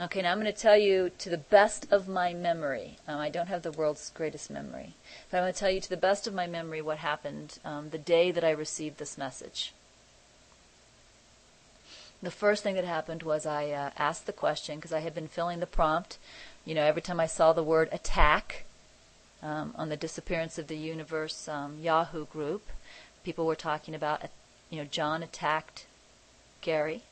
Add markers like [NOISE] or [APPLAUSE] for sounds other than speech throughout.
Okay, now I'm going to tell you to the best of my memory. Um, I don't have the world's greatest memory, but I'm going to tell you to the best of my memory what happened um, the day that I received this message. The first thing that happened was I uh, asked the question because I had been filling the prompt. You know, every time I saw the word attack um, on the disappearance of the universe um, Yahoo group, people were talking about, you know, John attacked Gary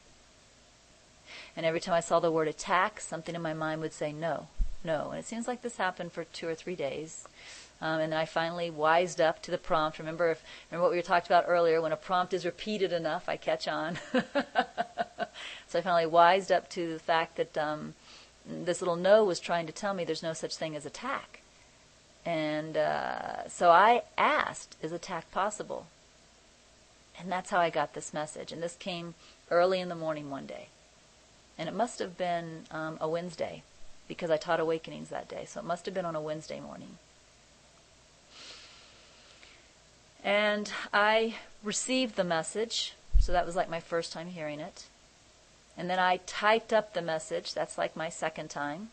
and every time I saw the word attack, something in my mind would say no, no. And it seems like this happened for two or three days. Um, and then I finally wised up to the prompt. Remember, if, remember what we talked about earlier? When a prompt is repeated enough, I catch on. [LAUGHS] so I finally wised up to the fact that um, this little no was trying to tell me there's no such thing as attack. And uh, so I asked, is attack possible? And that's how I got this message. And this came early in the morning one day and it must have been um, a Wednesday because I taught awakenings that day. So it must have been on a Wednesday morning. And I received the message, so that was like my first time hearing it. And then I typed up the message, that's like my second time,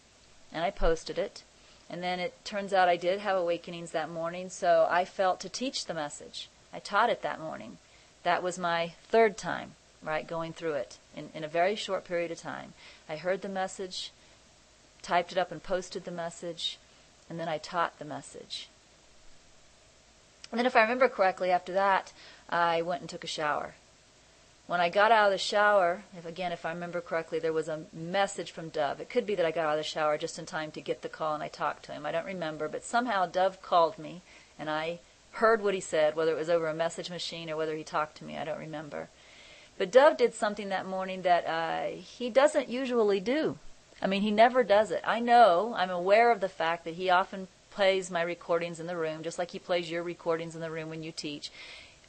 and I posted it. And then it turns out I did have awakenings that morning, so I felt to teach the message. I taught it that morning. That was my third time right, going through it in, in a very short period of time. I heard the message, typed it up and posted the message, and then I taught the message. And then, if I remember correctly, after that, I went and took a shower. When I got out of the shower, if again, if I remember correctly, there was a message from Dove. It could be that I got out of the shower just in time to get the call and I talked to him. I don't remember, but somehow Dove called me and I heard what he said, whether it was over a message machine or whether he talked to me. I don't remember. But Dove did something that morning that uh, he doesn't usually do. I mean, he never does it. I know, I'm aware of the fact that he often plays my recordings in the room, just like he plays your recordings in the room when you teach.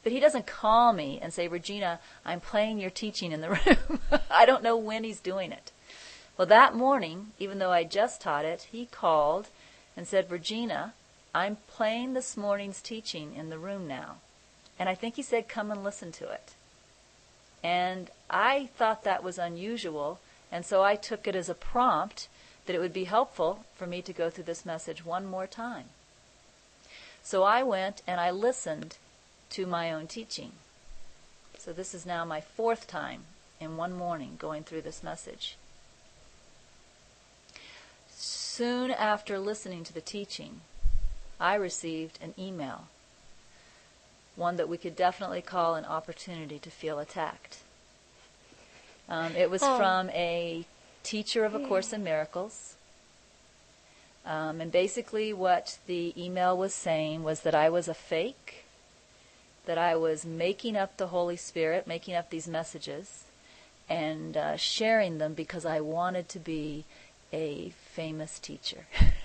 But he doesn't call me and say, Regina, I'm playing your teaching in the [LAUGHS] room. I don't know when he's doing it. Well, that morning, even though I just taught it, he called and said, Regina, I'm playing this morning's teaching in the room now. And I think he said, come and listen to it. And I thought that was unusual, and so I took it as a prompt that it would be helpful for me to go through this message one more time. So I went and I listened to my own teaching. So this is now my fourth time in one morning going through this message. Soon after listening to the teaching, I received an email one that we could definitely call an opportunity to feel attacked. Um, it was oh. from a teacher of A Course in Miracles. Um, and basically, what the email was saying was that I was a fake, that I was making up the Holy Spirit, making up these messages, and uh, sharing them because I wanted to be a famous teacher. [LAUGHS]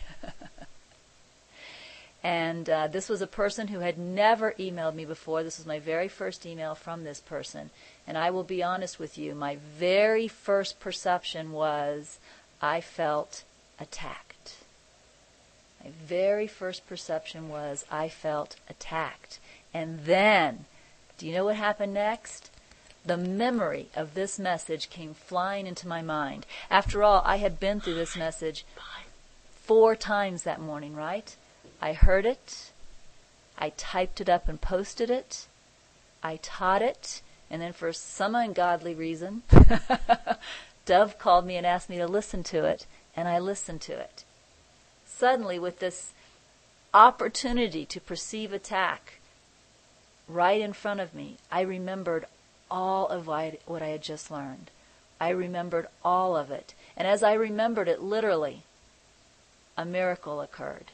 And uh, this was a person who had never emailed me before. This was my very first email from this person. And I will be honest with you, my very first perception was I felt attacked. My very first perception was I felt attacked. And then, do you know what happened next? The memory of this message came flying into my mind. After all, I had been through this message four times that morning, right? I heard it, I typed it up and posted it, I taught it, and then for some ungodly reason, [LAUGHS] Dove called me and asked me to listen to it, and I listened to it. Suddenly, with this opportunity to perceive attack right in front of me, I remembered all of what I had just learned. I remembered all of it. And as I remembered it literally, a miracle occurred.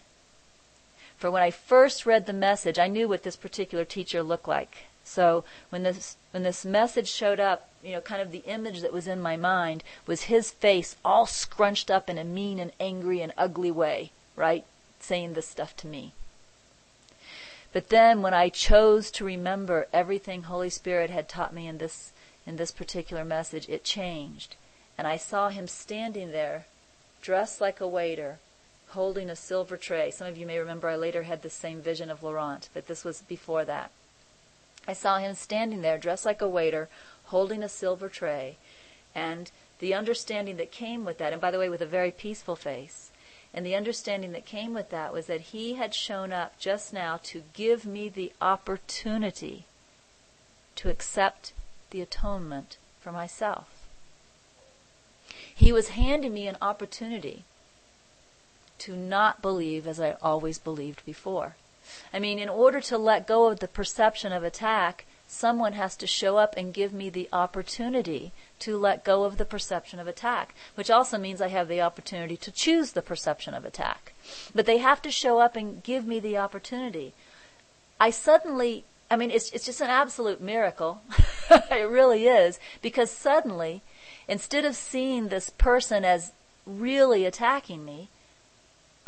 For when I first read the message, I knew what this particular teacher looked like. So when this when this message showed up, you know, kind of the image that was in my mind was his face all scrunched up in a mean and angry and ugly way, right? Saying this stuff to me. But then when I chose to remember everything Holy Spirit had taught me in this in this particular message, it changed. And I saw him standing there, dressed like a waiter, holding a silver tray. Some of you may remember I later had the same vision of Laurent, but this was before that. I saw him standing there, dressed like a waiter, holding a silver tray, And the understanding that came with that, and by the way, with a very peaceful face, and the understanding that came with that was that he had shown up just now to give me the opportunity to accept the atonement for myself. He was handing me an opportunity to not believe as I always believed before. I mean, in order to let go of the perception of attack, someone has to show up and give me the opportunity to let go of the perception of attack, which also means I have the opportunity to choose the perception of attack. But they have to show up and give me the opportunity. I suddenly, I mean, it's, it's just an absolute miracle. [LAUGHS] it really is, because suddenly, instead of seeing this person as really attacking me,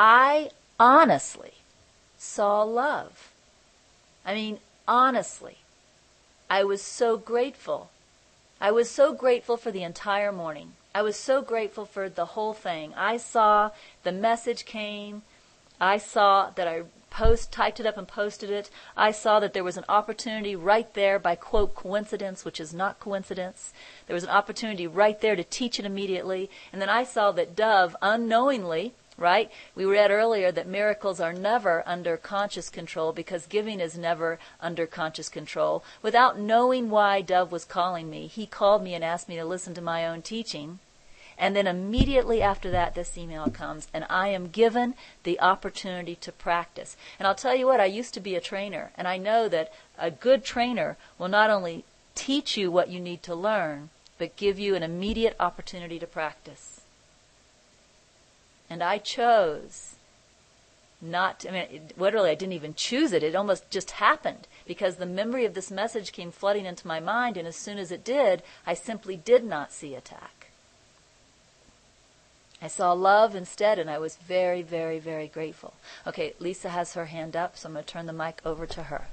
I honestly saw love. I mean, honestly, I was so grateful. I was so grateful for the entire morning. I was so grateful for the whole thing. I saw the message came. I saw that I post typed it up and posted it. I saw that there was an opportunity right there by quote coincidence, which is not coincidence. There was an opportunity right there to teach it immediately. And then I saw that Dove unknowingly right? We read earlier that miracles are never under conscious control because giving is never under conscious control. Without knowing why Dove was calling me, he called me and asked me to listen to my own teaching. And then immediately after that, this email comes, and I am given the opportunity to practice. And I'll tell you what, I used to be a trainer, and I know that a good trainer will not only teach you what you need to learn, but give you an immediate opportunity to practice. And I chose not, I mean, it, literally, I didn't even choose it. It almost just happened because the memory of this message came flooding into my mind, and as soon as it did, I simply did not see attack. I saw love instead, and I was very, very, very grateful. Okay, Lisa has her hand up, so I'm going to turn the mic over to her.